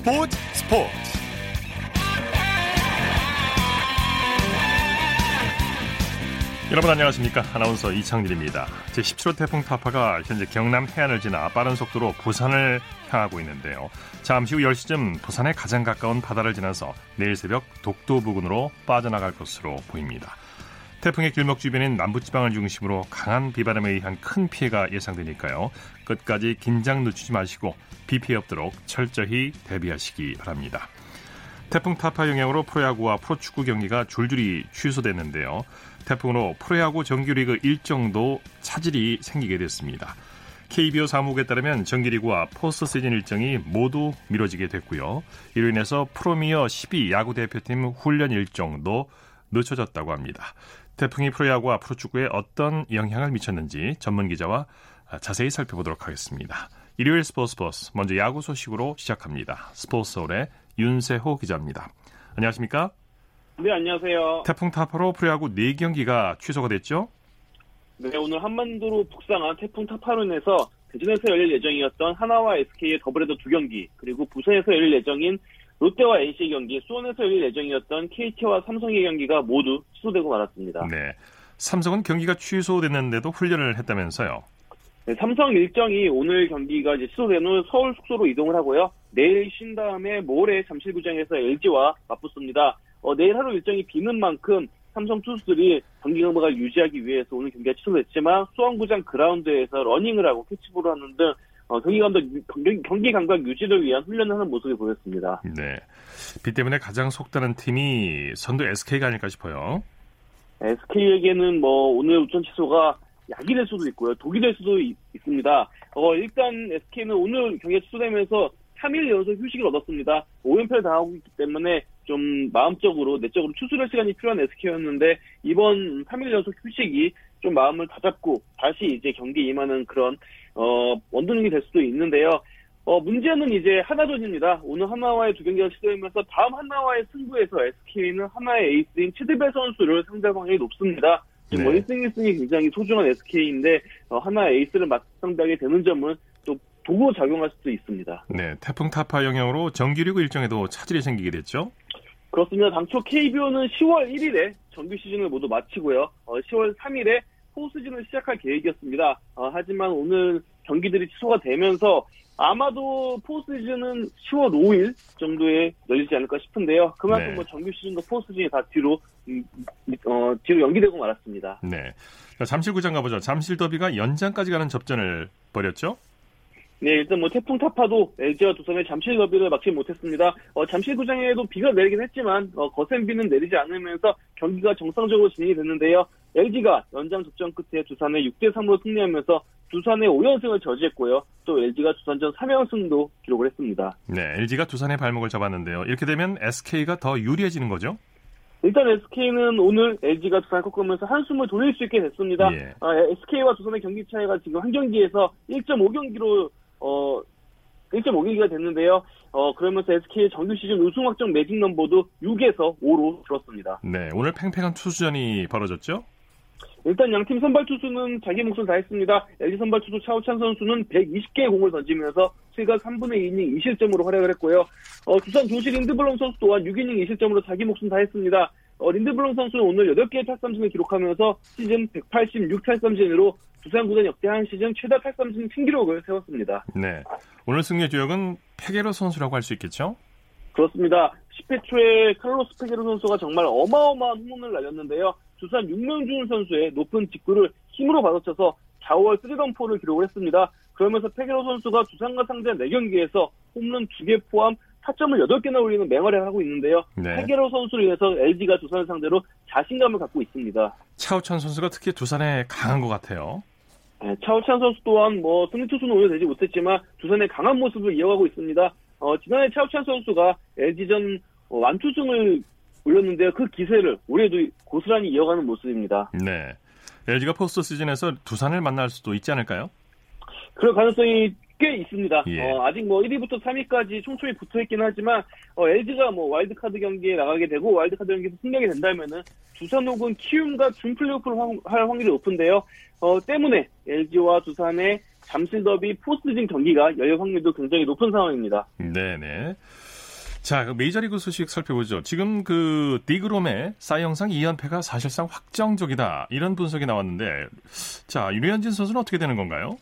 스포츠 스포츠. 여러분 안녕하십니까? 아나운서 이창진입니다. 제17호 태풍 타파가 현재 경남 해안을 지나 빠른 속도로 부산을 향하고 있는데요. 잠시 후 10시쯤 부산에 가장 가까운 바다를 지나서 내일 새벽 독도 부근으로 빠져나갈 것으로 보입니다 태풍의 길목 주변인 남부지방을 중심으로 강한 비바람에 의한 큰 피해가 예상되니까요. 끝까지 긴장 늦추지 마시고 비 피해 없도록 철저히 대비하시기 바랍니다. 태풍 타파 영향으로 프로야구와 프로축구 경기가 줄줄이 취소됐는데요. 태풍으로 프로야구 정규리그 일정도 차질이 생기게 됐습니다. KBO 사무국에 따르면 정규리그와 포스트 시즌 일정이 모두 미뤄지게 됐고요. 이로 인해서 프로미어 12 야구 대표팀 훈련 일정도 늦춰졌다고 합니다. 태풍이 프로야구와 프로축구에 어떤 영향을 미쳤는지 전문 기자와 자세히 살펴보도록 하겠습니다. 일요일 스포츠 버스 먼저 야구 소식으로 시작합니다. 스포츠 서울의 윤세호 기자입니다. 안녕하십니까? 네, 안녕하세요. 태풍 타파로 프로야구 4경기가 취소가 됐죠? 네, 오늘 한반도로 북상한 태풍 타파로 인해서 대전에서 열릴 예정이었던 한화와 SK의 더블헤더 두 경기, 그리고 부산에서 열릴 예정인 롯데와 NC 경기, 수원에서 열릴 예정이었던 KT와 삼성의 경기가 모두 취소되고 말았습니다. 네. 삼성은 경기가 취소됐는데도 훈련을 했다면서요? 네, 삼성 일정이 오늘 경기가 이제 취소된 후 서울 숙소로 이동을 하고요. 내일 쉰 다음에 모레 잠실구장에서 LG와 맞붙습니다. 어, 내일 하루 일정이 비는 만큼 삼성 투수들이 경기 감각을 유지하기 위해서 오늘 경기가 취소됐지만 수원구장 그라운드에서 러닝을 하고 캐치볼을 하는 등 어, 경기 감각, 경기 감각 유지를 위한 훈련을 하는 모습이 보였습니다. 네. 비 때문에 가장 속타는 팀이 선두 SK가 아닐까 싶어요. SK에게는 뭐 오늘 우천 취소가 약이 될 수도 있고요. 독이 될 수도 있, 습니다 어, 일단 SK는 오늘 경기가 취소되면서 3일 연속 휴식을 얻었습니다. 5연패를 당하고 있기 때문에 좀 마음적으로 내적으로 추스할 시간이 필요한 SK였는데 이번 3일 연속 휴식이 좀 마음을 다잡고 다시 이제 경기 임하는 그런 어, 원동력이 될 수도 있는데요. 어, 문제는 이제 하나전입니다. 오늘 하나와의 두 경기가 시도되면서 다음 하나와의 승부에서 SK는 하나의 에이스인 최대배 선수를 상대할 확률이 높습니다. 지금 네. 뭐 1승 1승이 굉장히 소중한 SK인데 어, 하나의 에이스를 맞상대하게 되는 점은 또 도구 작용할 수도 있습니다. 네, 태풍 타파 영향으로 정규리그 일정에도 차질이 생기게 됐죠? 그렇습니다. 당초 KBO는 10월 1일에 정규 시즌을 모두 마치고요. 어, 10월 3일에 포스즌을 시작할 계획이었습니다. 어, 하지만 오늘 경기들이 취소가 되면서 아마도 포스즌은 10월 5일 정도에 열리지 않을까 싶은데요. 그만큼 네. 뭐 정규 시즌과 포스즌이 다 뒤로 음, 어, 뒤로 연기되고 말았습니다. 네. 잠실구장 가보죠. 잠실 더비가 연장까지 가는 접전을 벌였죠? 네, 일단 뭐 태풍 타파도 LG와 두산의 잠실 더비를 막지 못했습니다. 어, 잠실구장에도 비가 내리긴 했지만 어, 거센 비는 내리지 않으면서 경기가 정상적으로 진행이 됐는데요. LG가 연장 접전 끝에 두산에 6대 3으로 승리하면서 두산의 5연승을 저지했고요. 또 LG가 두산전 3연승도 기록을 했습니다. 네, LG가 두산의 발목을 잡았는데요. 이렇게 되면 SK가 더 유리해지는 거죠? 일단 SK는 오늘 LG가 두산을 꺾으면서 한숨을 돌릴 수 있게 됐습니다. 예. 어, SK와 두산의 경기 차이가 지금 한 경기에서 1.5경기로 어 1.5경기가 됐는데요. 어, 그러면서 SK의 정규 시즌 우승 확정 매직 넘버도 6에서 5로 줄었습니다. 네, 오늘 팽팽한 투수전이 벌어졌죠? 일단 양팀 선발 투수는 자기 몫을 다했습니다. LG 선발 투수 차우찬 선수는 120개의 공을 던지면서 7가 3분의 2이닝 2실점으로 활약을 했고요. 어, 두산 조시 린드블럼 선수 또한 6이닝 2실점으로 자기 몫을 다했습니다. 어, 린드블럼 선수는 오늘 8개의 탈삼진을 기록하면서 시즌 186 탈삼진으로 두산 구단 역대 한 시즌 최다 탈삼진 신기록을 세웠습니다. 네. 오늘 승리의 주역은 페게로 선수라고 할 수 있겠죠? 그렇습니다. 10회 초에 칼로스 페게로 선수가 정말 어마어마한 홈런을 날렸는데요. 두산 윤명준 선수의 높은 직구를 힘으로 받아쳐서 4월 3런포를 기록을 했습니다. 그러면서 페게로 선수가 두산과 상대 4경기에서 홈런 2개 포함 4점을 8개나 올리는 맹활약을 하고 있는데요. 네. 페게로 선수를 위해서 LG가 두산을 상대로 자신감을 갖고 있습니다. 차우찬 선수가 특히 두산에 강한 것 같아요. 네, 차우찬 선수 또한 뭐 승리 투수는 오늘 되지 못했지만 두산의 강한 모습을 이어가고 있습니다. 어, 지난해 차우찬 선수가 LG전 어, 완투승을 올렸는데요. 그 기세를 올해도 고스란히 이어가는 모습입니다. 네. LG가 포스트 시즌에서 두산을 만날 수도 있지 않을까요? 그럴 가능성이 꽤 있습니다. 예. 어, 아직 뭐 1위부터 3위까지 총총이 붙어 있긴 하지만 어, LG가 뭐 와일드카드 경기에 나가게 되고 와일드카드 경기에서 승리하게 된다면은 두산 혹은 키움과 준 플레이오프를 할 확률이 높은데요. 어, 때문에 LG와 두산의 잠실 더비 포스트시즌 경기가 열릴 확률도 굉장히 높은 상황입니다. 네네. 자, 그 메이저리그 소식 살펴보죠. 지금 그 디그롬의 사이 영상 2연패가 사실상 확정적이다. 이런 분석이 나왔는데 자, 유현진 선수는 어떻게 되는 건가요?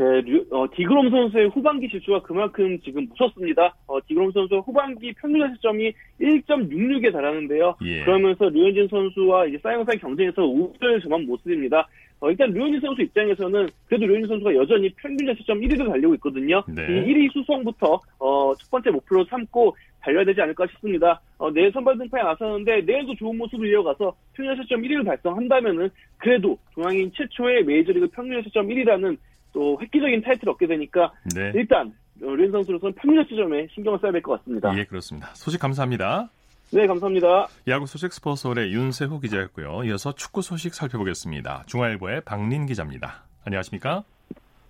네, 류, 어, 디그롬 선수의 후반기 질주가 그만큼 지금 무섭습니다. 어, 디그롬 선수 후반기 평균 자책점이 1.66에 달하는데요. 예. 그러면서 류현진 선수와 이제 사이언사의 경쟁에서 우세를 점한 모습입니다. 어, 일단 류현진 선수 입장에서는 그래도 류현진 선수가 여전히 평균 자책점 1위를 달리고 있거든요. 네. 이 1위 수성부터 어, 첫 번째 목표로 삼고 달려야 되지 않을까 싶습니다. 어, 내일 선발 등판에 나서는데 내일도 좋은 모습을 이어가서 평균 자책점 1위를 달성한다면은 그래도 동양인 최초의 메이저리그 평균 자책점 1위라는 또 획기적인 타이틀을 얻게 되니까 네. 일단 류현 선수로서는 평균 시점에 신경을 써야 될 것 같습니다. 예, 그렇습니다. 소식 감사합니다. 네, 감사합니다. 야구 소식 스포츠홀의 윤세호 기자였고요. 이어서 축구 소식 살펴보겠습니다. 중앙일보의 박린 기자입니다. 안녕하십니까?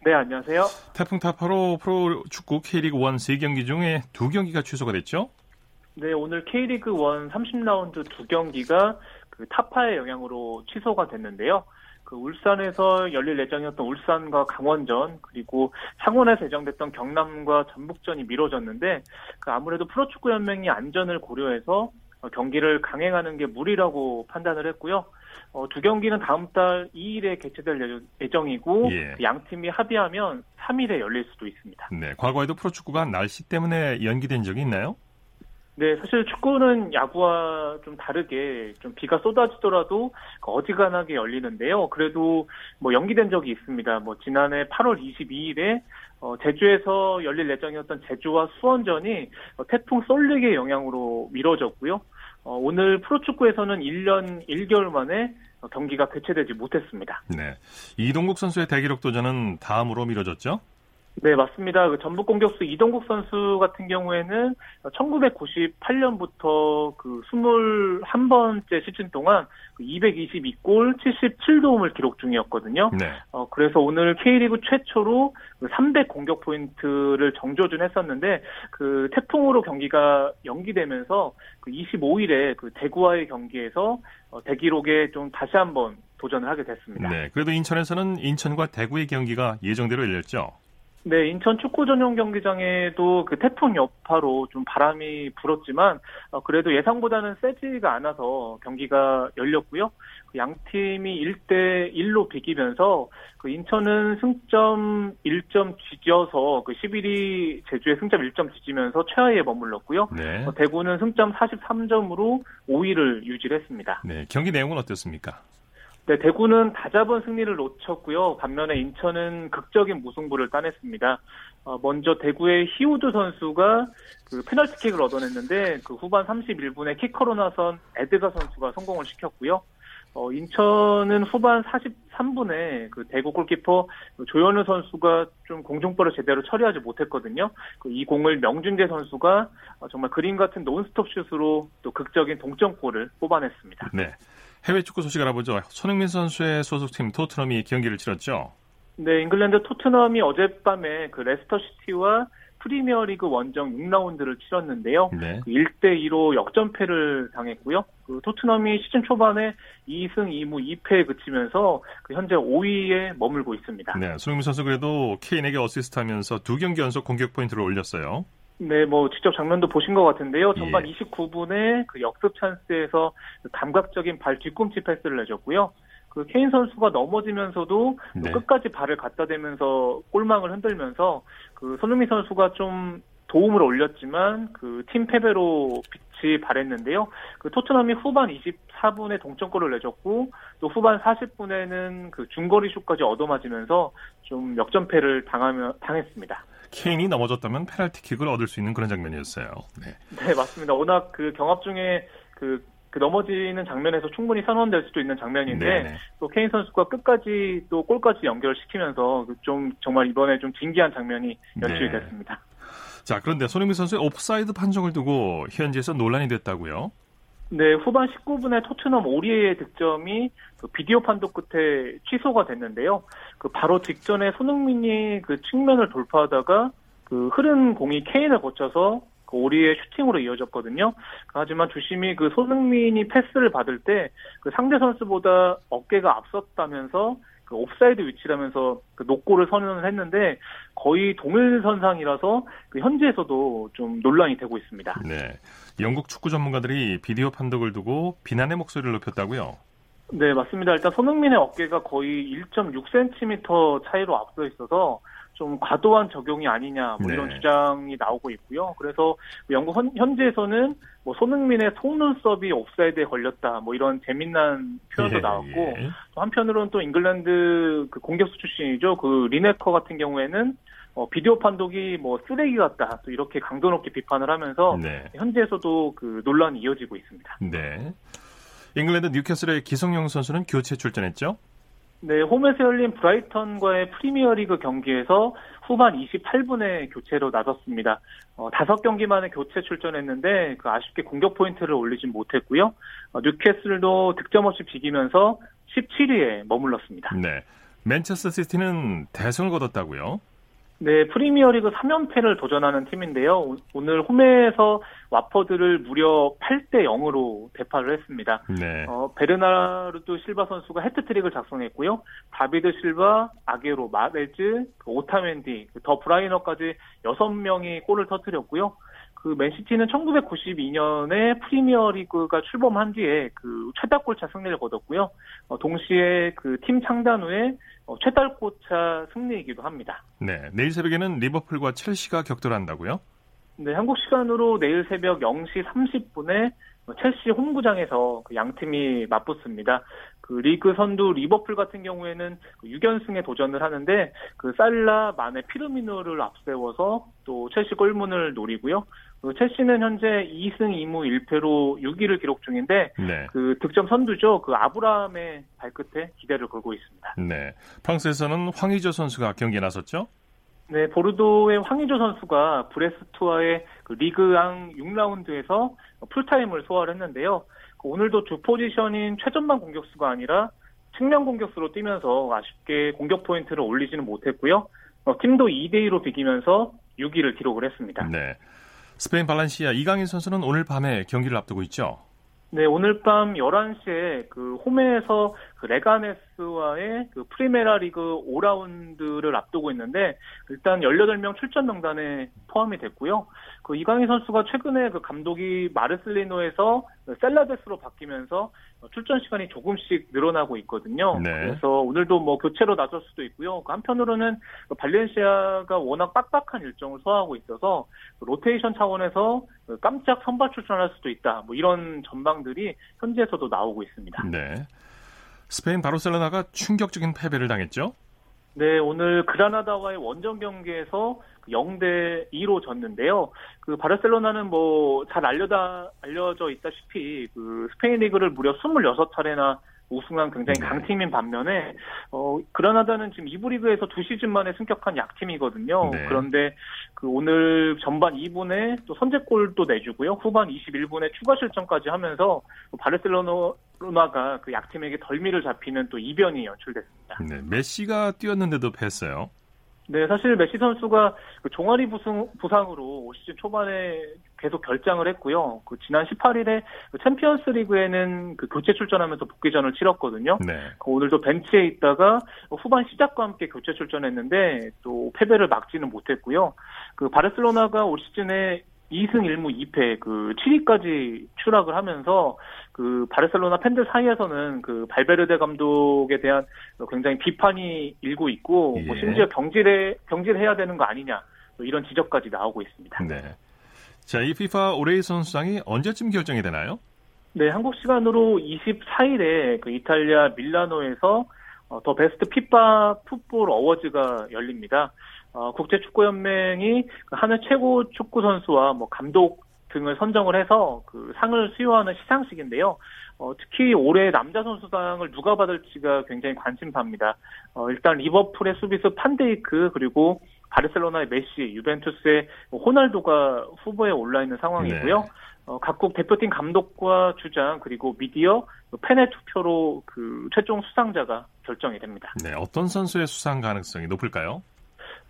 네, 안녕하세요. 태풍 타파로 프로 축구 K리그 1 3경기 중에 2경기가 취소가 됐죠? 네, 오늘 K리그 1 30라운드 2경기가 그 타파의 영향으로 취소가 됐는데요. 그 울산에서 열릴 예정이었던 울산과 강원전 그리고 창원에서 예정됐던 경남과 전북전이 미뤄졌는데 그 아무래도 프로축구 연맹이 안전을 고려해서 경기를 강행하는 게 무리라고 판단을 했고요. 어, 두 경기는 다음 달 2일에 개최될 예정이고 예. 양 팀이 합의하면 3일에 열릴 수도 있습니다. 네, 과거에도 프로축구가 날씨 때문에 연기된 적이 있나요? 네, 사실 축구는 야구와 좀 다르게 좀 비가 쏟아지더라도 어지간하게 열리는데요. 그래도 뭐 연기된 적이 있습니다. 뭐 지난해 8월 22일에 어, 제주에서 열릴 예정이었던 제주와 수원전이 어, 태풍 쏠릭의 영향으로 미뤄졌고요. 어, 오늘 프로축구에서는 1년 1개월 만에 경기가 개최되지 못했습니다. 네. 이동국 선수의 대기록 도전은 다음으로 미뤄졌죠? 네, 맞습니다. 그 전북 공격수 이동국 선수 같은 경우에는 1998년부터 그 21번째 시즌 동안 222골 그 77도움을 기록 중이었거든요. 네. 어, 그래서 오늘 K리그 최초로 300그 공격 포인트를 정조준 했었는데 그 태풍으로 경기가 연기되면서 그 25일에 그 대구와의 경기에서 어, 대기록에 좀 다시 한번 도전을 하게 됐습니다. 네, 그래도 인천에서는 인천과 대구의 경기가 예정대로 열렸죠. 네, 인천 축구 전용 경기장에도 그 태풍 여파로 좀 바람이 불었지만 어, 그래도 예상보다는 세지가 않아서 경기가 열렸고요. 그 양 팀이 1대 1로 비기면서 그 인천은 승점 1점 뒤져서 그 11위 제주에 승점 1점 뒤지면서 최하위에 머물렀고요. 네. 어, 대구는 승점 43점으로 5위를 유지했습니다. 네, 경기 내용은 어땠습니까? 네, 대구는 다잡은 승리를 놓쳤고요. 반면에 인천은 극적인 무승부를 따냈습니다. 어, 먼저 대구의 히우드 선수가 그 페널티킥을 얻어냈는데 그 후반 31분에 키커로 나선 에드가 선수가 성공을 시켰고요. 어, 인천은 후반 43분에 그 대구 골키퍼 조현우 선수가 좀 공중볼을 제대로 처리하지 못했거든요. 그 이 공을 명준재 선수가 어, 정말 그림 같은 논스톱 슛으로 또 극적인 동점골을 뽑아냈습니다. 네. 해외 축구 소식 알아보죠. 손흥민 선수의 소속팀 토트넘이 경기를 치렀죠. 네, 잉글랜드 토트넘이 어젯밤에 그 레스터 시티와 프리미어리그 원정 6라운드를 치렀는데요. 네. 1대 그 2로 역전패를 당했고요. 그 토트넘이 시즌 초반에 2승 2무 2패에 그치면서 그 현재 5위에 머물고 있습니다. 네, 손흥민 선수 그래도 케인에게 어시스트하면서 두 경기 연속 공격 포인트를 올렸어요. 네, 뭐 직접 장면도 보신 것 같은데요. 전반 예. 29분에 그 역습 찬스에서 그 감각적인 발 뒤꿈치 패스를 내줬고요. 그 케인 선수가 넘어지면서도 네. 끝까지 발을 갖다 대면서 골망을 흔들면서 그 손흥민 선수가 좀 도움을 올렸지만 그 팀 패배로 빛이 발했는데요. 그 토트넘이 후반 24분에 동점골을 내줬고 또 후반 40분에는 그 중거리 슛까지 얻어맞으면서 좀 역전패를 당하며 당했습니다. 케인이 넘어졌다면 페널티킥을 얻을 수 있는 그런 장면이었어요. 네, 네 맞습니다. 워낙 그 경합 중에 그, 그 넘어지는 장면에서 충분히 선언될 수도 있는 장면인데 네네. 또 케인 선수가 끝까지 또 골까지 연결시키면서 그좀 정말 이번에 좀 진기한 장면이 연출이 네. 됐습니다. 자 그런데 손흥민 선수의 옵사이드 판정을 두고 현지에서 논란이 됐다고요? 네, 후반 19분에 토트넘 오리의 득점이 그 비디오 판독 끝에 취소가 됐는데요. 그 바로 직전에 손흥민이 그 측면을 돌파하다가 그 흐른 공이 케인을 거쳐서 그 오리에의 슈팅으로 이어졌거든요. 하지만 주심이 그 손흥민이 패스를 받을 때 그 상대 선수보다 어깨가 앞섰다면서 그 옵사이드 위치라면서 그 노골을 선언을 했는데 거의 동일 선상이라서 그 현지에서도 좀 논란이 되고 있습니다. 네. 영국 축구 전문가들이 비디오 판독을 두고 비난의 목소리를 높였다고요? 네, 맞습니다. 일단 손흥민의 어깨가 거의 1.6cm 차이로 앞서 있어서 좀 과도한 적용이 아니냐 뭐 이런 네. 주장이 나오고 있고요. 그래서 영국 현- 현지에서는 뭐 손흥민의 속눈썹이 옵사이드에 걸렸다 뭐 이런 재미난 표현도 예, 나왔고 예. 또 한편으로는 또 잉글랜드 그 공격수 출신이죠. 그 리네커 같은 경우에는 어, 비디오 판독이 뭐 쓰레기 같다 또 이렇게 강도 높게 비판을 하면서 네. 현지에서도 그 논란이 이어지고 있습니다. 네. 잉글랜드 뉴캐슬의 기성용 선수는 교체 출전했죠? 네, 홈에서 열린 브라이턴과의 프리미어리그 경기에서 후반 28분에 교체로 나섰습니다. 어, 5경기 만에 교체 출전했는데 그 아쉽게 공격 포인트를 올리진 못했고요. 어, 뉴캐슬도 득점 없이 비기면서 17위에 머물렀습니다. 네. 맨체스터 시티는 대승을 거뒀다고요? 네, 프리미어리그 3연패를 도전하는 팀인데요. 오- 오늘 홈에서 왓퍼드를 무려 8대 0으로 대파를 했습니다. 네. 어, 베르나르도 실바 선수가 해트트릭을 작성했고요. 다비드 실바, 아게로, 마레즈, 그 오타멘디, 그 더브라이너까지 6명이 골을 터뜨렸고요. 그 맨시티는 1992년에 프리미어리그가 출범한 뒤에 그 최다골차 승리를 거뒀고요. 어, 동시에 그 팀 창단 후에 어, 최다골차 승리이기도 합니다. 네. 내일 새벽에는 리버풀과 첼시가 격돌한다고요? 네, 한국 시간으로 내일 새벽 0시 30분에 첼시 홈구장에서 그 양 팀이 맞붙습니다. 그 리그 선두 리버풀 같은 경우에는 그 6연승에 도전을 하는데 그 살라, 마네, 피르미노를 앞세워서 또 첼시 골문을 노리고요. 그 첼시는 현재 2승 2무 1패로 6위를 기록 중인데 네. 그 득점 선두죠. 그 아브라함의 발끝에 기대를 걸고 있습니다. 네. 프랑스에서는 황의조 선수가 경기에 나섰죠? 네, 보르도의 황의조 선수가 브레스트와의 그 리그앙 6라운드에서 풀타임을 소화를 했는데요. 그 오늘도 주 포지션인 최전방 공격수가 아니라 측면 공격수로 뛰면서 아쉽게 공격 포인트를 올리지는 못했고요. 어, 팀도 2대 2로 비기면서 6위를 기록을 했습니다. 네. 스페인 발렌시아 이강인 선수는 오늘 밤에 경기를 앞두고 있죠? 네, 오늘 밤 11시에 그 홈에서 그 레가네스와의 그 프리메라 리그 5라운드를 앞두고 있는데 일단 18명 출전 명단에 포함이 됐고요. 그 이강인 선수가 최근에 그 감독이 마르슬리노에서 그 셀라데스로 바뀌면서 출전 시간이 조금씩 늘어나고 있거든요. 네. 그래서 오늘도 뭐 교체로 나설 수도 있고요. 그 한편으로는 그 발렌시아가 워낙 빡빡한 일정을 소화하고 있어서 그 로테이션 차원에서 그 깜짝 선발 출전할 수도 있다. 뭐 이런 전망들이 현지에서도 나오고 있습니다. 네. 스페인 바르셀로나가 충격적인 패배를 당했죠? 네, 오늘 그라나다와의 원정 경기에서 0대 2로 졌는데요. 그 바르셀로나는 뭐 잘 알려다 알려져 있다시피 그 스페인 리그를 무려 26차례나 우승한 굉장히 네. 강팀인 반면에 어 그라나다는 지금 2부 리그에서 두 시즌 만에 승격한 약팀이거든요. 네. 그런데 그 오늘 전반 2분에 또 선제골도 내주고요. 후반 21분에 추가 실점까지 하면서 바르셀로나가 그 약팀에게 덜미를 잡히는 또 이변이 연출됐습니다. 네. 메시가 뛰었는데도 패했어요. 네, 사실 메시 선수가 그 종아리 부상, 부상으로 올 시즌 초반에 계속 결장을 했고요. 그 지난 18일에 그 챔피언스 리그에는 그 교체 출전하면서 복귀전을 치렀거든요. 네. 그 오늘도 벤치에 있다가 후반 시작과 함께 교체 출전했는데 또 패배를 막지는 못했고요. 그 바르셀로나가 올 시즌에 2승 1무 2패 그 7위까지 추락을 하면서 그 바르셀로나 팬들 사이에서는 그 발베르데 감독에 대한 굉장히 비판이 일고 있고 뭐 예. 심지어 경질해 경질해야 되는 거 아니냐 뭐 이런 지적까지 나오고 있습니다. 네. 자, 이 FIFA 올해의 선수상이 언제쯤 결정이 되나요? 네, 한국 시간으로 24일에 그 이탈리아 밀라노에서 어, 더 베스트 피파 풋볼 어워즈가 열립니다. 어, 국제축구연맹이 그 한해 최고 축구 선수와 뭐 감독 등을 선정을 해서 그 상을 수여하는 시상식인데요. 어, 특히 올해 남자 선수상을 누가 받을지가 굉장히 관심사입니다. 어, 일단 리버풀의 수비수 판데이크 그리고 바르셀로나의 메시, 유벤투스의 호날두가 후보에 올라 있는 상황이고요. 네. 어, 각국 대표팀 감독과 주장 그리고 미디어 그 팬의 투표로 그 최종 수상자가 결정이 됩니다. 네. 어떤 선수의 수상 가능성이 높을까요?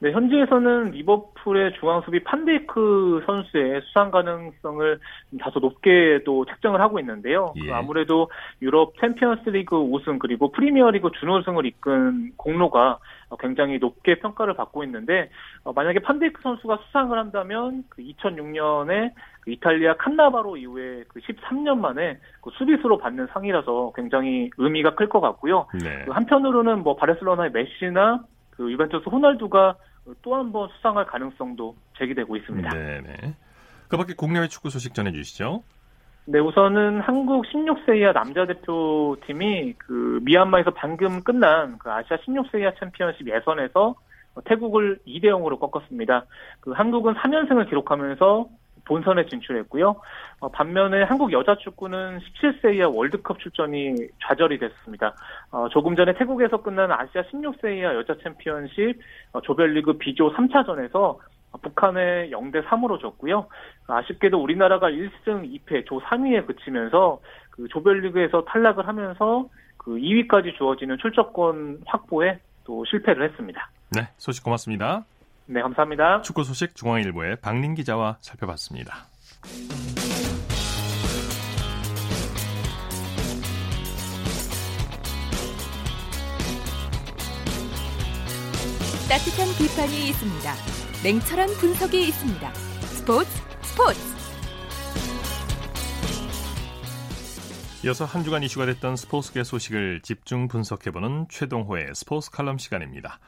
네, 현지에서는 리버풀의 중앙 수비 판데이크 선수의 수상 가능성을 다소 높게 또 책정을 하고 있는데요. 그 예. 아무래도 유럽 챔피언스리그 우승 그리고 프리미어리그 준우승을 이끈 공로가 굉장히 높게 평가를 받고 있는데 어, 만약에 판데이크 선수가 수상을 한다면 그 2006년에 그 이탈리아 칸나바로 이후에 그 13년 만에 그 수비수로 받는 상이라서 굉장히 의미가 클 것 같고요. 네. 그 한편으로는 뭐 바르셀로나의 메시나 그 유벤투스 호날두가 또 한 번 수상할 가능성도 제기되고 있습니다. 네. 네네. 그 밖에 국내외 축구 소식 전해주시죠. 네, 우선은 한국 16세 이하 남자 대표팀이 그 미얀마에서 방금 끝난 그 아시아 16세 이하 챔피언십 예선에서 태국을 2대 0으로 꺾었습니다. 그 한국은 3연승을 기록하면서 본선에 진출했고요. 어, 반면에 한국 여자 축구는 17세 이하 월드컵 출전이 좌절이 됐습니다. 어, 조금 전에 태국에서 끝난 아시아 16세 이하 여자 챔피언십 어, 조별리그 B조 3차전에서 북한에 0대 3으로 졌고요. 아쉽게도 우리나라가 1승 2패 조 3위에 그치면서 그 조별리그에서 탈락을 하면서 그 2위까지 주어지는 출전권 확보에 또 실패를 했습니다. 네, 소식 고맙습니다. 네, 감사합니다. 축구 소식 중앙일보의 박린 기자와 살펴봤습니다. 따뜻한 비판이 있습니다. 냉철한 분석이 있습니다. 스포츠 스포츠 이어서 한 주간 이슈가 됐던 스포츠계 소식을 집중 분석해보는 최동호의 스포츠 칼럼 시간입니다.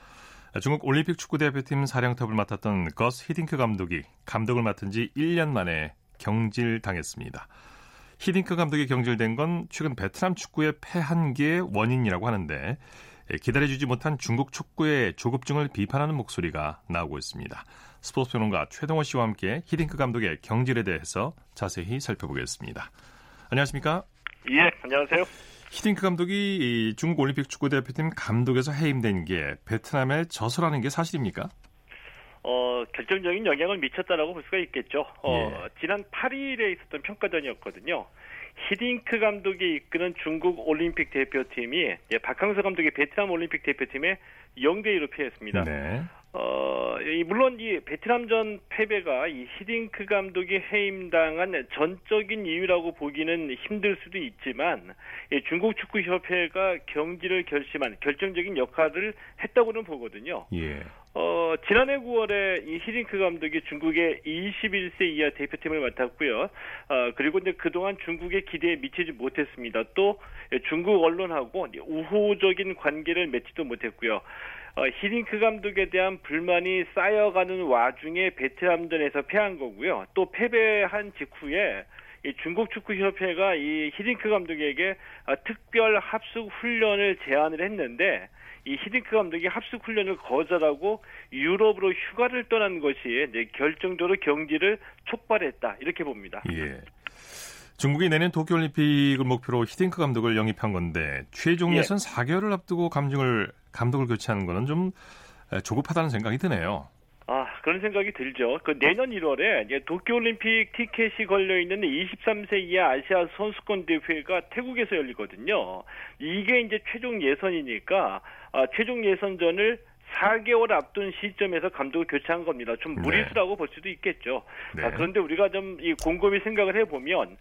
중국 올림픽 축구대표팀 사령탑을 맡았던 거스 히딩크 감독이 감독을 맡은 지 1년 만에 경질당했습니다. 히딩크 감독이 경질된 건 최근 베트남 축구의 패한계의 원인이라고 하는데 기다려주지 못한 중국 축구의 조급증을 비판하는 목소리가 나오고 있습니다. 스포츠 평론가 최동호 씨와 함께 히딩크 감독의 경질에 대해서 자세히 살펴보겠습니다. 안녕하십니까? 예, 안녕하세요. 히딩크 감독이 중국 올림픽 축구 대표팀 감독에서 해임된 게 베트남에 져서라는 게 사실입니까? 어, 결정적인 영향을 미쳤다라고 볼 수가 있겠죠. 어, 예. 지난 8일에 있었던 평가전이었거든요. 히딩크 감독이 이끄는 중국 올림픽 대표팀이 예, 박항서 감독의 베트남 올림픽 대표팀에 0대 1로 패했습니다. 네. 어, 이, 물론 이 베트남전 패배가 이 히딩크 감독이 해임당한 전적인 이유라고 보기는 힘들 수도 있지만 이 중국 축구 협회가 경기를 결심한 결정적인 역할을 했다고는 보거든요. 예. 어, 지난해 9월에 이 히딩크 감독이 중국의 21세 이하 대표팀을 맡았고요. 어, 그리고 이제 그동안 중국의 기대에 미치지 못했습니다. 또 중국 언론하고 우호적인 관계를 맺지도 못했고요. 어, 히딩크 감독에 대한 불만이 쌓여가는 와중에 베트남전에서 패한 거고요. 또 패배한 직후에 이 중국 축구 협회가 이 히딩크 감독에게 아, 특별 합숙 훈련을 제안을 했는데 이 히딩크 감독이 합숙 훈련을 거절하고 유럽으로 휴가를 떠난 것이 이제 결정적으로 경기를 촉발했다 이렇게 봅니다. 예. 중국이 내년 도쿄올림픽을 목표로 히딩크 감독을 영입한 건데 최종 예. 예선 4개월을 앞두고 감정을 감독을 교체하는 거는 좀 조급하다는 생각이 드네요. 아, 그런 생각이 들죠. 그 내년 1월에 이제 도쿄올림픽 티켓이 걸려 있는 23세 이하 아시아 선수권 대회가 태국에서 열리거든요. 이게 이제 최종 예선이니까 아, 최종 예선전을 4개월 앞둔 시점에서 감독을 교체한 겁니다. 좀 네. 무리수라고 볼 수도 있겠죠. 네. 아, 그런데 우리가 좀 이 곰곰이 생각을 해보면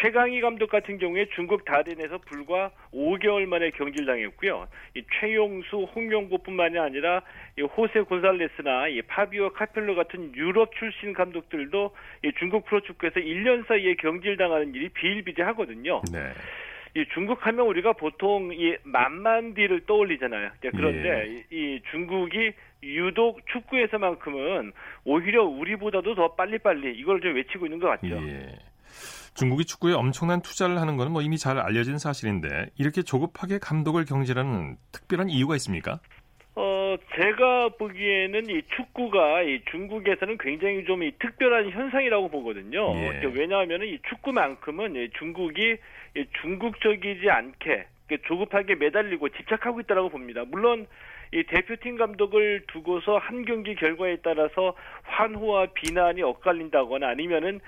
최강희 감독 같은 경우에 중국 다덴에서 불과 5개월 만에 경질당했고요. 이 최용수, 홍명보뿐만이 아니라 이 호세 곤살레스나 이 파비오 카펠로 같은 유럽 출신 감독들도 이 중국 프로축구에서 1년 사이에 경질당하는 일이 비일비재하거든요. 네. 이 중국 하면 우리가 보통 이 만만디를 떠올리잖아요. 예, 그런데 이, 이 중국이 유독 축구에서만큼은 오히려 우리보다도 더 빨리빨리 이걸 좀 외치고 있는 것 같죠. 예. 중국이 축구에 엄청난 투자를 하는 건뭐 이미 잘 알려진 사실인데 이렇게 조급하게 감독을 경질하는 특별한 이유가 있습니까? 어, 제가 보기에는 이 축구가 이 중국에서는 굉장히 좀 이 특별한 현상이라고 보거든요. 예. 그 왜냐하면 이 축구만큼은 이 중국이 이 중국적이지 않게 조급하게 매달리고 집착하고 있다라고 봅니다. 물론 이 대표팀 감독을 두고서 한 경기 결과에 따라서 환호와 비난이 엇갈린다거나 아니면은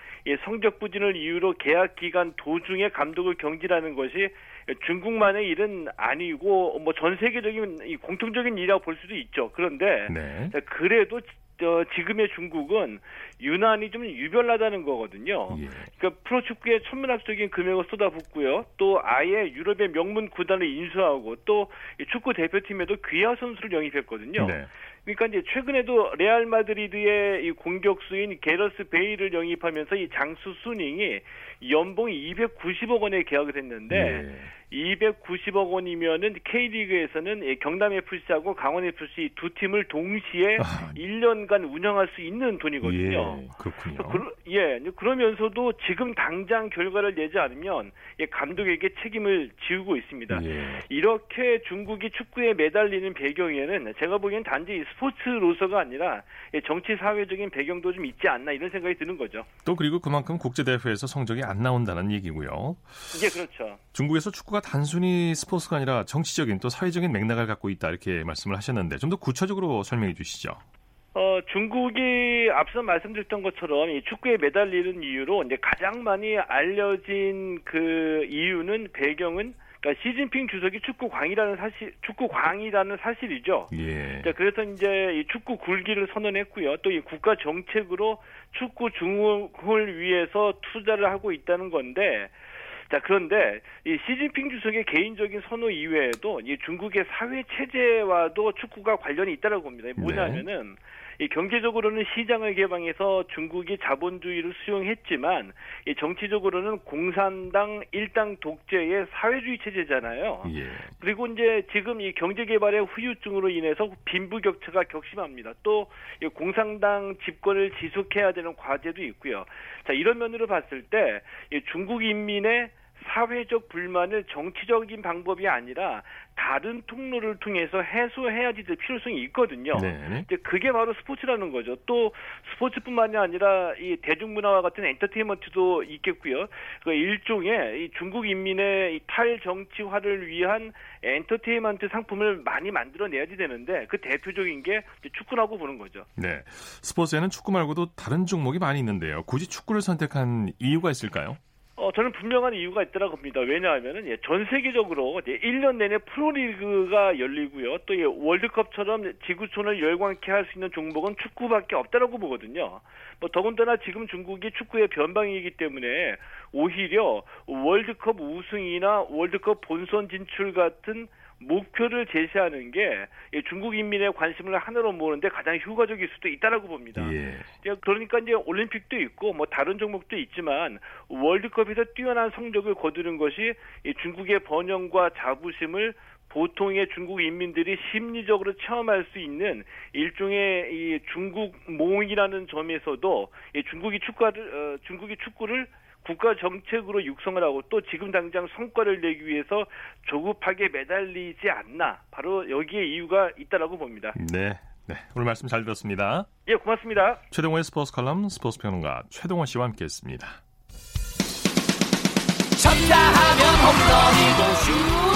성적 부진을 이유로 계약 기간 도중에 감독을 경질하는 것이 중국만의 일은 아니고 뭐 전 세계적인 공통적인 일이라고 볼 수도 있죠. 그런데 네. 그래도 어, 지금의 중국은 유난히 좀 유별나다는 거거든요. 예. 그러니까 프로축구에 천문학적인 금액을 쏟아붓고요. 또 아예 유럽의 명문 구단을 인수하고 또 축구 대표팀에도 귀하 선수를 영입했거든요. 네. 그러니까 이제 최근에도 레알 마드리드의 이 공격수인 게러스 베이를 영입하면서 이 장수 수닝이 연봉이 290억 원에 계약을 했는데 네. 290억 원이면은 K리그에서는 경남 FC하고 강원 FC 두 팀을 동시에 아. 1년간 운영할 수 있는 돈이거든요. 예, 그렇군요. 그, 예, 그러면서도 지금 당장 결과를 내지 않으면 감독에게 책임을 지우고 있습니다. 예. 이렇게 중국이 축구에 매달리는 배경에는 제가 보기엔 단지 스포츠로서가 아니라 정치 사회적인 배경도 좀 있지 않나 이런 생각이 드는 거죠. 또 그리고 그만큼 국제 대회에서 성적이 안 나온다는 얘기고요. 예, 그렇죠. 중국에서 축구가 단순히 스포츠가 아니라 정치적인 또 사회적인 맥락을 갖고 있다 이렇게 말씀을 하셨는데 좀 더 구체적으로 설명해 주시죠. 어, 중국이 앞서 말씀드렸던 것처럼 이 축구에 매달리는 이유로 이제 가장 많이 알려진 그 이유는 배경은 그러니까 시진핑 주석이 축구 광이라는 사실, 축구 광이라는 사실이죠. 예. 자, 그래서 이제 이 축구 굴기를 선언했고요. 또 이 국가 정책으로 축구 중흥을 위해서 투자를 하고 있다는 건데 자, 그런데 이 시진핑 주석의 개인적인 선호 이외에도 이 중국의 사회 체제와도 축구가 관련이 있다라고 봅니다. 뭐냐면은 네. 이 경제적으로는 시장을 개방해서 중국이 자본주의를 수용했지만 이 정치적으로는 공산당 일당 독재의 사회주의 체제잖아요. 예. 그리고 이제 지금 이 경제 개발의 후유증으로 인해서 빈부격차가 격심합니다. 또 공산당 집권을 지속해야 되는 과제도 있고요. 자 이런 면으로 봤을 때 중국 인민의 사회적 불만을 정치적인 방법이 아니라 다른 통로를 통해서 해소해야지 될 필요성이 있거든요. 네. 이제 그게 바로 스포츠라는 거죠. 또 스포츠뿐만이 아니라 이 대중문화와 같은 엔터테인먼트도 있겠고요. 그 일종의 이 중국 인민의 이 탈정치화를 위한 엔터테인먼트 상품을 많이 만들어내야지 되는데 그 대표적인 게 축구라고 보는 거죠. 네. 스포츠에는 축구 말고도 다른 종목이 많이 있는데요. 굳이 축구를 선택한 이유가 있을까요? 어, 저는 분명한 이유가 있다고 봅니다. 왜냐하면은, 예, 전 세계적으로 이제 1년 내내 프로리그가 열리고요. 또 예, 월드컵처럼 지구촌을 열광케 할 수 있는 종목은 축구밖에 없다라고 보거든요. 뭐 더군다나 지금 중국이 축구의 변방이기 때문에 오히려 월드컵 우승이나 월드컵 본선 진출 같은 목표를 제시하는 게 중국 인민의 관심을 하나로 모으는데 가장 효과적일 수도 있다라고 봅니다. 예. 그러니까 이제 올림픽도 있고 뭐 다른 종목도 있지만 월드컵에서 뛰어난 성적을 거두는 것이 중국의 번영과 자부심을 보통의 중국 인민들이 심리적으로 체험할 수 있는 일종의 이 중국 몽이라는 점에서도 중국이 축구를 어, 중국이 축구를 국가 정책으로 육성을 하고 또 지금 당장 성과를 내기 위해서 조급하게 매달리지 않나 바로 여기에 이유가 있다라고 봅니다. 네. 네, 오늘 말씀 잘 들었습니다. 예, 고맙습니다. 최동호의 스포츠 칼럼 스포츠 평론가 최동호 씨와 함께했습니다. 쳤다 하면 홈런이고 슛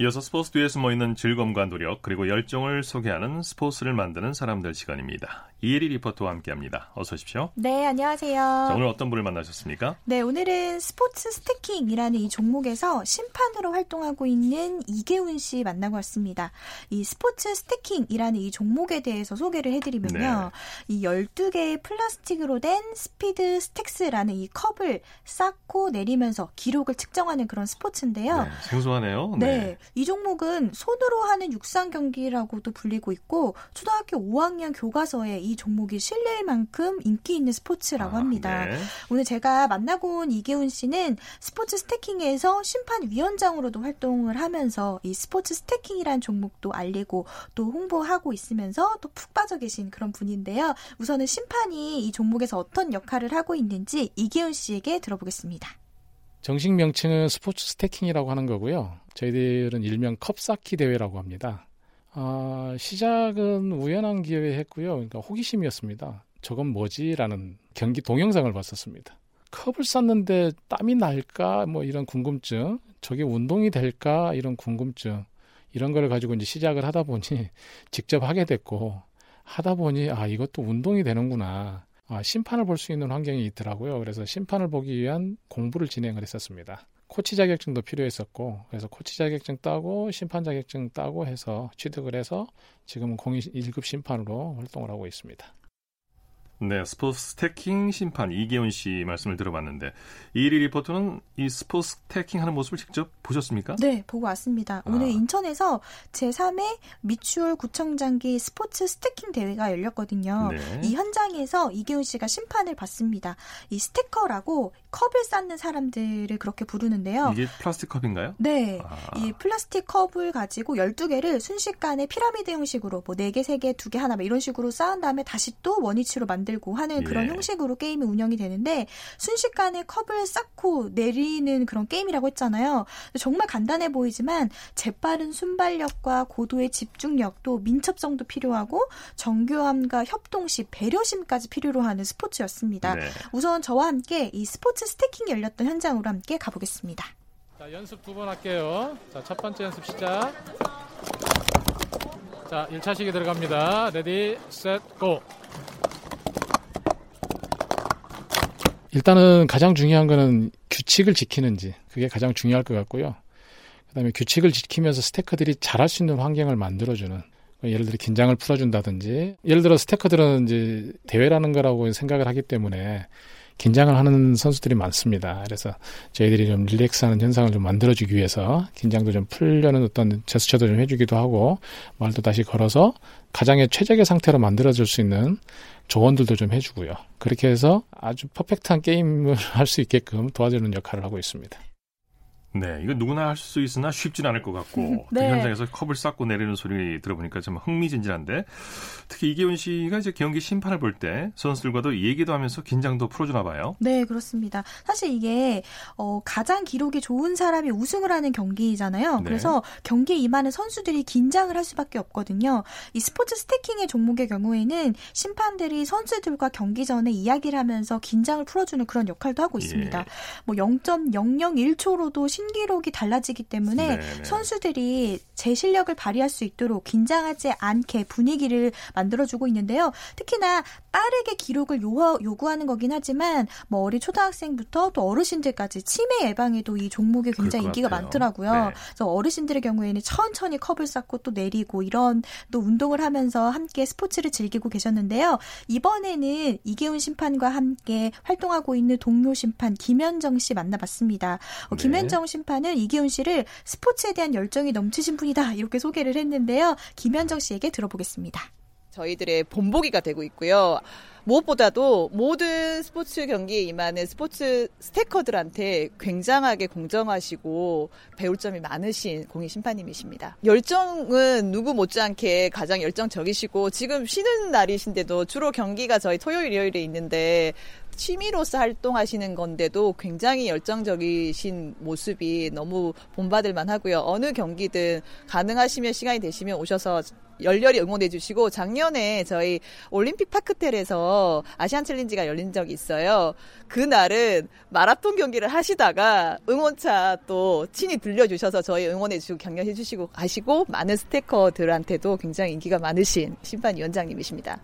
이어서 스포츠 뒤에 숨어 있는 즐거움과 노력 그리고 열정을 소개하는 스포츠를 만드는 사람들 시간입니다. 이혜리 리포터와 함께합니다. 어서 오십시오. 네, 안녕하세요. 자, 오늘 어떤 분을 만나셨습니까? 네, 오늘은 스포츠 스태킹이라는 이 종목에서 심판으로 활동하고 있는 이계훈 씨 만나고 왔습니다. 이 스포츠 스태킹이라는 이 종목에 대해서 소개를 해드리면요. 네. 이 12개의 플라스틱으로 된 스피드 스택스라는 이 컵을 쌓고 내리면서 기록을 측정하는 그런 스포츠인데요. 네, 생소하네요. 네. 네. 이 종목은 손으로 하는 육상 경기라고도 불리고 있고 초등학교 5학년 교과서에 이 종목이 실릴 만큼 인기 있는 스포츠라고 아, 합니다. 네. 오늘 제가 만나고 온 이계훈 씨는 스포츠 스태킹에서 심판 위원장으로도 활동을 하면서 이 스포츠 스태킹이란 종목도 알리고 또 홍보하고 있으면서 또 푹 빠져 계신 그런 분인데요. 우선은 심판이 이 종목에서 어떤 역할을 하고 있는지 이계훈 씨에게 들어보겠습니다. 정식 명칭은 스포츠 스태킹이라고 하는 거고요. 저희들은 일명 컵쌓기 대회라고 합니다. 아, 시작은 우연한 기회에 했고요. 그러니까 호기심이었습니다. 저건 뭐지라는 경기 동영상을 봤었습니다. 컵을 쌌는데 땀이 날까 뭐 이런 궁금증, 저게 운동이 될까 이런 궁금증 이런 걸 가지고 이제 시작을 하다 보니 직접 하게 됐고 하다 보니 아 이것도 운동이 되는구나. 아, 심판을 볼 수 있는 환경이 있더라고요. 그래서 심판을 보기 위한 공부를 진행을 했었습니다. 코치 자격증도 필요했었고, 그래서 코치 자격증 따고, 심판 자격증 따고 해서 취득을 해서 지금은 공인 1급 심판으로 활동을 하고 있습니다. 네, 스포츠 스태킹 심판 이계훈 씨 말씀을 들어봤는데 이리 리포터는 이 스포츠 스태킹 하는 모습을 직접 보셨습니까? 네, 보고 왔습니다. 아. 오늘 인천에서 제3회 미추홀 구청장기 스포츠 stacking 대회가 열렸거든요. 네. 이 현장에서 이계훈 씨가 심판을 봤습니다. 이 stacker라고 컵을 쌓는 사람들을 그렇게 부르는데요. 이게 플라스틱 컵인가요? 네. 아. 이 플라스틱 컵을 가지고 12개를 순식간에 피라미드 형식으로 뭐 4개, 3개, 2개, 하나 뭐 이런 식으로 쌓은 다음에 다시 또 원위치로 만들고 하는 그런 예. 형식으로 게임이 운영이 되는데 순식간에 컵을 쌓고 내리는 그런 게임이라고 했잖아요. 정말 간단해 보이지만 재빠른 순발력과 고도의 집중력 또 민첩성도 필요하고 정교함과 협동심, 배려심까지 필요로 하는 스포츠였습니다. 네. 우선 저와 함께 이 스포츠 stacking이 열렸던 현장으로 함께 가보겠습니다. 자, 연습 두 번 할게요. 자, 첫 번째 연습 시작. 자, 1차 시기 들어갑니다. Ready, set, go. 일단은 가장 중요한 거는 규칙을 지키는지 그게 가장 중요할 것 같고요. 그다음에 규칙을 지키면서 스태커들이 잘할 수 있는 환경을 만들어주는 예를 들어 긴장을 풀어준다든지 예를 들어 스태커들은 이제 대회라는 거라고 생각을 하기 때문에 긴장을 하는 선수들이 많습니다. 그래서 저희들이 좀 릴렉스하는 현상을 좀 만들어주기 위해서 긴장도 좀 풀려는 어떤 제스처도 좀 해주기도 하고 말도 다시 걸어서 가장의 최적의 상태로 만들어줄 수 있는 조언들도 좀 해주고요. 그렇게 해서 아주 퍼펙트한 게임을 할 수 있게끔 도와주는 역할을 하고 있습니다. 네, 이거 누구나 할 수 있으나 쉽진 않을 것 같고 그 네. 현장에서 컵을 쌓고 내리는 소리 들어보니까 좀 흥미진진한데 특히 이계훈 씨가 이제 경기 심판을 볼 때 선수들과도 얘기도 하면서 긴장도 풀어주나 봐요. 네, 그렇습니다. 사실 이게 어, 가장 기록이 좋은 사람이 우승을 하는 경기잖아요. 네. 그래서 경기에 임하는 선수들이 긴장을 할 수밖에 없거든요. 이 스포츠 스태킹의 종목의 경우에는 심판들이 선수들과 경기 전에 이야기를 하면서 긴장을 풀어주는 그런 역할도 하고 있습니다. 예. 뭐 0.001초로도 신 기록이 달라지기 때문에 네네. 선수들이 제 실력을 발휘할 수 있도록 긴장하지 않게 분위기를 만들어주고 있는데요. 특히나 빠르게 기록을 요구하는 거긴 하지만 뭐 어린 초등학생부터 또 어르신들까지 치매 예방에도 이 종목이 굉장히 인기가 같아요. 많더라고요. 네. 그래서 어르신들의 경우에는 천천히 컵을 쌓고 또 내리고 이런 또 운동을 하면서 함께 스포츠를 즐기고 계셨는데요. 이번에는 이계훈 심판과 함께 활동하고 있는 동료 심판 김현정 씨 만나봤습니다. 어, 네. 김현정 심판은 이계훈 씨를 스포츠에 대한 열정이 넘치신 분이다 이렇게 소개를 했는데요. 김현정 씨에게 들어보겠습니다. 저희들의 본보기가 되고 있고요. 무엇보다도 모든 스포츠 경기에 임하는 스포츠 스태커들한테 굉장하게 공정하시고 배울 점이 많으신 공익 심판님이십니다. 열정은 누구 못지않게 가장 열정적이시고 지금 쉬는 날이신데도 주로 경기가 저희 토요일, 일요일에 있는데 취미로서 활동하시는 건데도 굉장히 열정적이신 모습이 너무 본받을 만 하고요. 어느 경기든 가능하시면 시간이 되시면 오셔서 열렬히 응원해 주시고 작년에 저희 올림픽 파크텔에서 아시안 챌린지가 열린 적이 있어요. 그날은 마라톤 경기를 하시다가 응원차 또 친히 들려주셔서 저희 응원해 주시고 격려해 주시고 가시고 많은 스태커들한테도 굉장히 인기가 많으신 심판위원장님이십니다.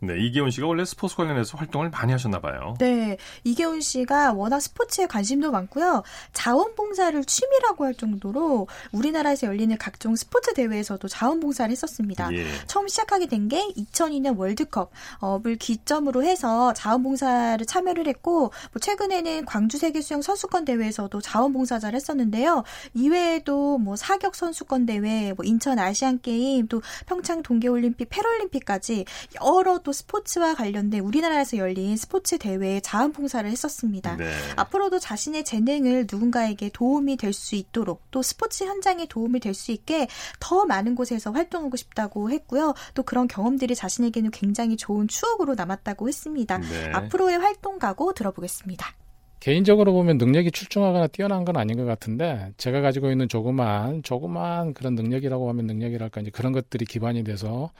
네, 이계훈 씨가 원래 스포츠 관련해서 활동을 많이 하셨나 봐요. 네, 이계훈 씨가 워낙 스포츠에 관심도 많고요. 자원봉사를 취미라고 할 정도로 우리나라에서 열리는 각종 스포츠 대회에서도 자원봉사를 했었습니다. 예. 처음 시작하게 된 게 2002년 월드컵을 기점으로 해서 자원봉사를 참여를 했고 뭐 최근에는 광주 세계 수영 선수권 대회에서도 자원봉사자를 했었는데요. 이외에도 뭐 사격 선수권 대회, 뭐 인천 아시안 게임, 또 평창 동계 올림픽, 패럴림픽까지 여러 또 스포츠와 관련된 우리나라에서 열린 스포츠 대회에 자원봉사를 했었습니다. 네. 앞으로도 자신의 재능을 누군가에게 도움이 될 수 있도록 또 스포츠 현장에 도움이 될 수 있게 더 많은 곳에서 활동하고 싶다고 했고요. 또 그런 경험들이 자신에게는 굉장히 좋은 추억으로 남았다고 했습니다. 네. 앞으로의 활동 가고 들어보겠습니다. 개인적으로 보면 능력이 출중하거나 뛰어난 건 아닌 것 같은데 제가 가지고 있는 조그만 조그만 그런 능력이라고 하면 능력이랄까 이제 그런 것들이 기반이 돼서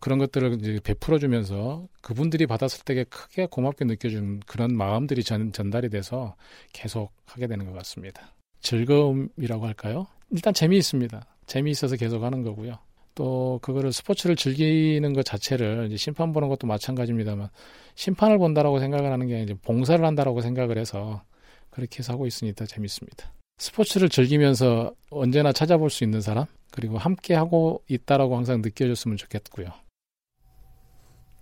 그런 것들을 이제 베풀어 주면서 그분들이 받았을 때 크게 고맙게 느껴준 그런 마음들이 전, 전달이 돼서 계속 하게 되는 것 같습니다. 즐거움이라고 할까요? 일단 재미있습니다. 재미있어서 계속 하는 거고요. 또 그거를 스포츠를 즐기는 것 자체를 이제 심판 보는 것도 마찬가지입니다만 심판을 본다라고 생각을 하는 게 이제 봉사를 한다라고 생각을 해서 그렇게 해서 하고 있으니까 재밌습니다. 스포츠를 즐기면서 언제나 찾아볼 수 있는 사람 그리고 함께 하고 있다라고 항상 느껴졌으면 좋겠고요.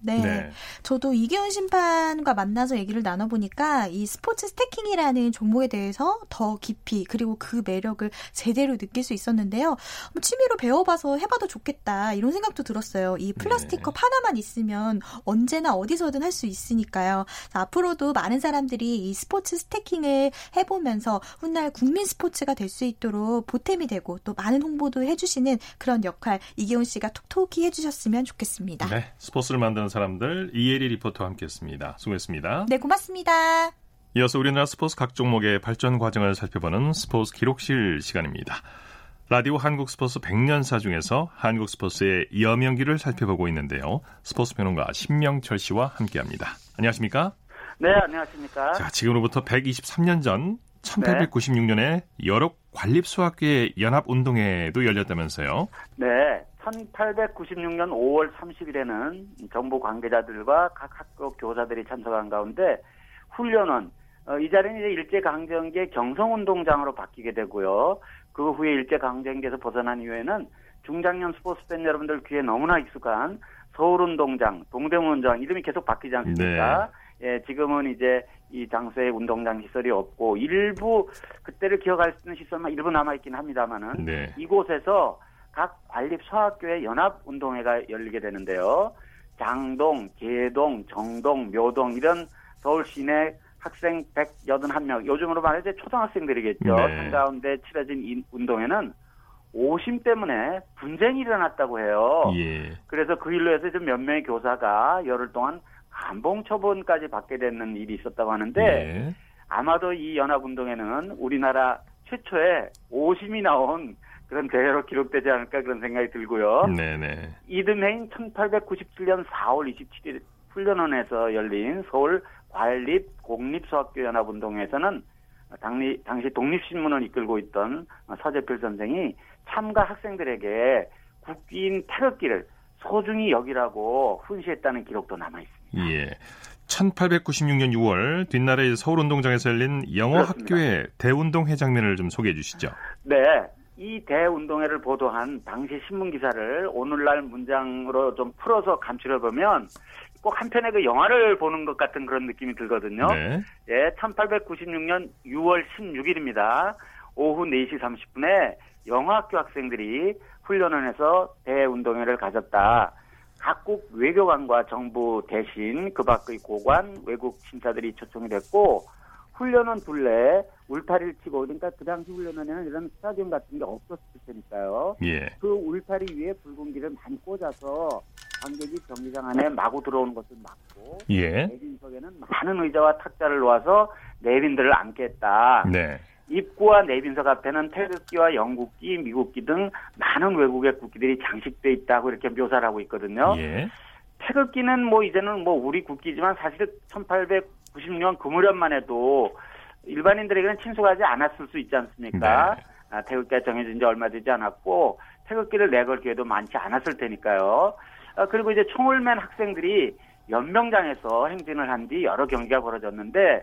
네. 네. 저도 이기훈 심판과 만나서 얘기를 나눠보니까 이 스포츠 stacking이라는 종목에 대해서 더 깊이 그리고 그 매력을 제대로 느낄 수 있었는데요. 뭐 취미로 배워봐서 해봐도 좋겠다 이런 생각도 들었어요. 이 플라스틱 네. 컵 하나만 있으면 언제나 어디서든 할 수 있으니까요. 자, 앞으로도 많은 사람들이 이 스포츠 스태킹을 해보면서 훗날 국민 스포츠가 될 수 있도록 보탬이 되고 또 많은 홍보도 해주시는 그런 역할 이기훈 씨가 톡톡히 해주셨으면 좋겠습니다. 네, 스포츠를 만드는 사람들 이혜리 리포터와 함께했습니다. 수고했습니다. 네, 고맙습니다. 이어서 우리나라 스포츠 각 종목의 발전 과정을 살펴보는 스포츠 기록실 시간입니다. 라디오 한국 스포츠 100년사 중에서 한국 스포츠의 여명기를 살펴보고 있는데요. 스포츠 평론가 신명철 씨와 함께합니다. 안녕하십니까? 네, 안녕하십니까. 자, 지금으로부터 123년 전 1896년에 여러 관립소학교의 연합운동회도 열렸다면서요. 네, 1896년 5월 30일에는 정부 관계자들과 각 학교 교사들이 참석한 가운데 훈련은 어, 이 자리는 이제 일제강점기의 경성운동장으로 바뀌게 되고요. 그 후에 일제강점기에서 벗어난 이후에는 중장년 스포츠 팬 여러분들 귀에 너무나 익숙한 서울운동장, 동대문운동장 이름이 계속 바뀌지 않습니까? 예, 지금은 이제 이 장소에 운동장 시설이 없고 일부 그때를 기억할 수 있는 시설만 일부 남아 있긴 합니다만은 네. 이곳에서 각 관립 소학교의 연합 운동회가 열리게 되는데요. 장동, 계동, 정동, 묘동 이런 서울 시내 학생 181명, 요즘으로 말해서 초등학생들이겠죠. 네. 한가운데 치러진 이 운동회는 오심 때문에 분쟁이 일어났다고 해요. 예. 그래서 그 일로 해서 좀몇 명의 교사가 열흘 동안 감봉 처분까지 받게 되는 일이 있었다고 하는데 예. 아마도 이 연합운동회는 우리나라 최초의 오심이 나온 그런 대회로 기록되지 않을까 그런 생각이 들고요. 네네. 이듬해인 1897년 4월 27일 훈련원에서 열린 서울 관립 공립소학교 연합운동회에서는 당리, 당시 독립신문을 이끌고 있던 서재필 선생이 참가 학생들에게 국기인 태극기를 소중히 여기라고 훈시했다는 기록도 남아 있습니다. 예. 1896년 6월 뒷날에 서울 운동장에서 열린 영어 그렇습니다. 학교의 대운동회 장면을 좀 소개해 주시죠. 네. 이 대운동회를 보도한 당시 신문 기사를 오늘날 문장으로 좀 풀어서 감출해 보면 꼭 한편의 그 영화를 보는 것 같은 그런 느낌이 들거든요. 네. 예, 1896년 6월 16일입니다. 오후 4시 30분에 영어학교 학생들이 훈련원에서 대운동회를 가졌다. 각국 외교관과 정부 대신 그 밖의 고관, 외국 심사들이 초청이 됐고 훈련원 둘레 울타리를 치고 그러니까 그 당시 훈련원에는 이런 스타디움 같은 게 없었을 테니까요. 예. 그 울타리 위에 붉은 길을 많이 꽂아서 관객이 경기장 안에 마구 들어오는 것을 막고 예. 내빈석에는 많은 의자와 탁자를 놓아서 내빈들을 앉게 했다. 네. 입구와 내빈석 앞에는 태극기와 영국기, 미국기 등 많은 외국의 국기들이 장식돼 있다고 이렇게 묘사를 하고 있거든요. 예. 태극기는 뭐 이제는 뭐 우리 국기지만 사실 1890년 그 무렵만 해도 일반인들에게는 친숙하지 않았을 수 있지 않습니까? 네. 아, 태극기가 정해진 지 얼마 되지 않았고 태극기를 내걸 기회도 많지 않았을 테니까요. 아, 그리고 이제 총을 맨 학생들이 연명장에서 행진을 한 뒤 여러 경기가 벌어졌는데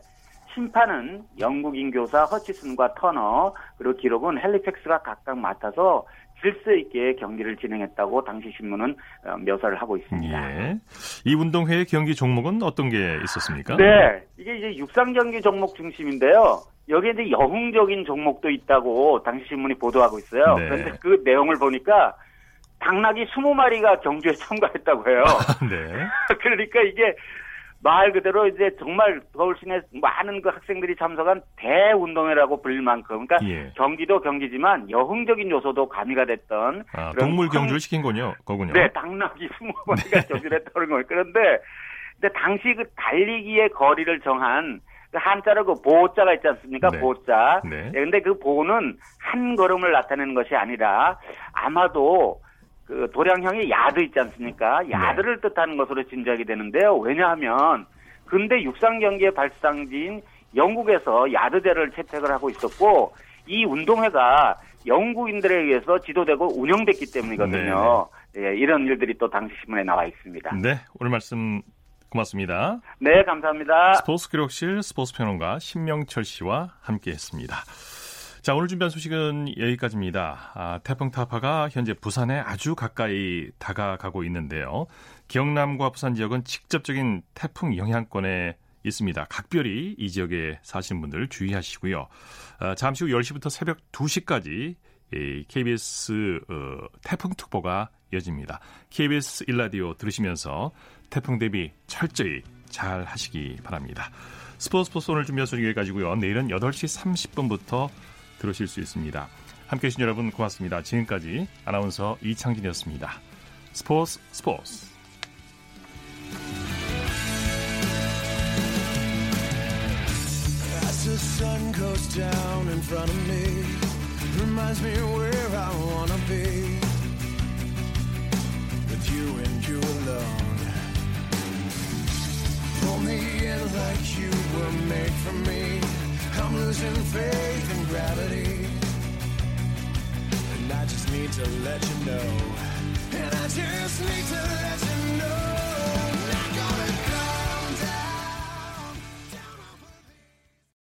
심판은 영국인 교사 허치슨과 터너 그리고 기록은 헬리팩스가 각각 맡아서 질서 있게 경기를 진행했다고 당시 신문은 어, 묘사를 하고 있습니다. 예. 이 운동회의 경기 종목은 어떤 게 있었습니까? 네, 이게 이제 육상 경기 종목 중심인데요. 여기에 이제 여흥적인 종목도 있다고 당시 신문이 보도하고 있어요. 네. 그런데 그 내용을 보니까 당나귀 20마리가 경주에 참가했다고 해요. 네. 그러니까 이게 말 그대로 이제 정말 서울 시내 많은 그 학생들이 참석한 대운동회라고 불릴 만큼 그러니까 예. 경기도 경기지만 여흥적인 요소도 가미가 됐던 아, 동물 큰- 경주를 시킨 거군요. 거군요. 네, 당나귀 20마리가 경주를 했다는 거예요. 그런데 근데 당시 그 달리기의 거리를 정한 그 한자로 그 보자가 있지 않습니까? 네. 보자. 네. 예, 근데 그 보는 한 걸음을 나타내는 것이 아니라 아마도 그 도량형의 야드 있지 않습니까? 네. 야드를 뜻하는 것으로 짐작이 되는데요. 왜냐하면 근대 육상 경기의 발상지인 영국에서 야드대를 채택을 하고 있었고 이 운동회가 영국인들에 의해서 지도되고 운영됐기 때문이거든요. 예, 이런 일들이 또 당시 신문에 나와 있습니다. 네, 오늘 말씀 고맙습니다. 네, 감사합니다. 스포츠 기록실 스포츠 평론가 신명철 씨와 함께했습니다. 자, 오늘 준비한 소식은 여기까지입니다. 아, 태풍 타파가 현재 부산에 아주 가까이 다가가고 있는데요. 경남과 부산 지역은 직접적인 태풍 영향권에 있습니다. 각별히 이 지역에 사시는 분들 주의하시고요. 아, 잠시 후 10시부터 새벽 2시까지 이 KBS 어, 태풍특보가 이어집니다. KBS 일라디오 들으시면서 태풍 대비 철저히 잘 하시기 바랍니다. 스포츠 스포츠 오늘 준비한 소식 여기까지고요. 내일은 8시 30분부터 들으실 수 있습니다. 함께 해 주신 여러분 고맙습니다. 지금까지 아나운서 이창진이었습니다. 스포츠 스포츠 the sun goes down in front of me, reminds me where I wanna be. With you and you alone. Pull me in like you were made for me. I'm losing faith in gravity. And I just need to let you know. And I just need to let you know.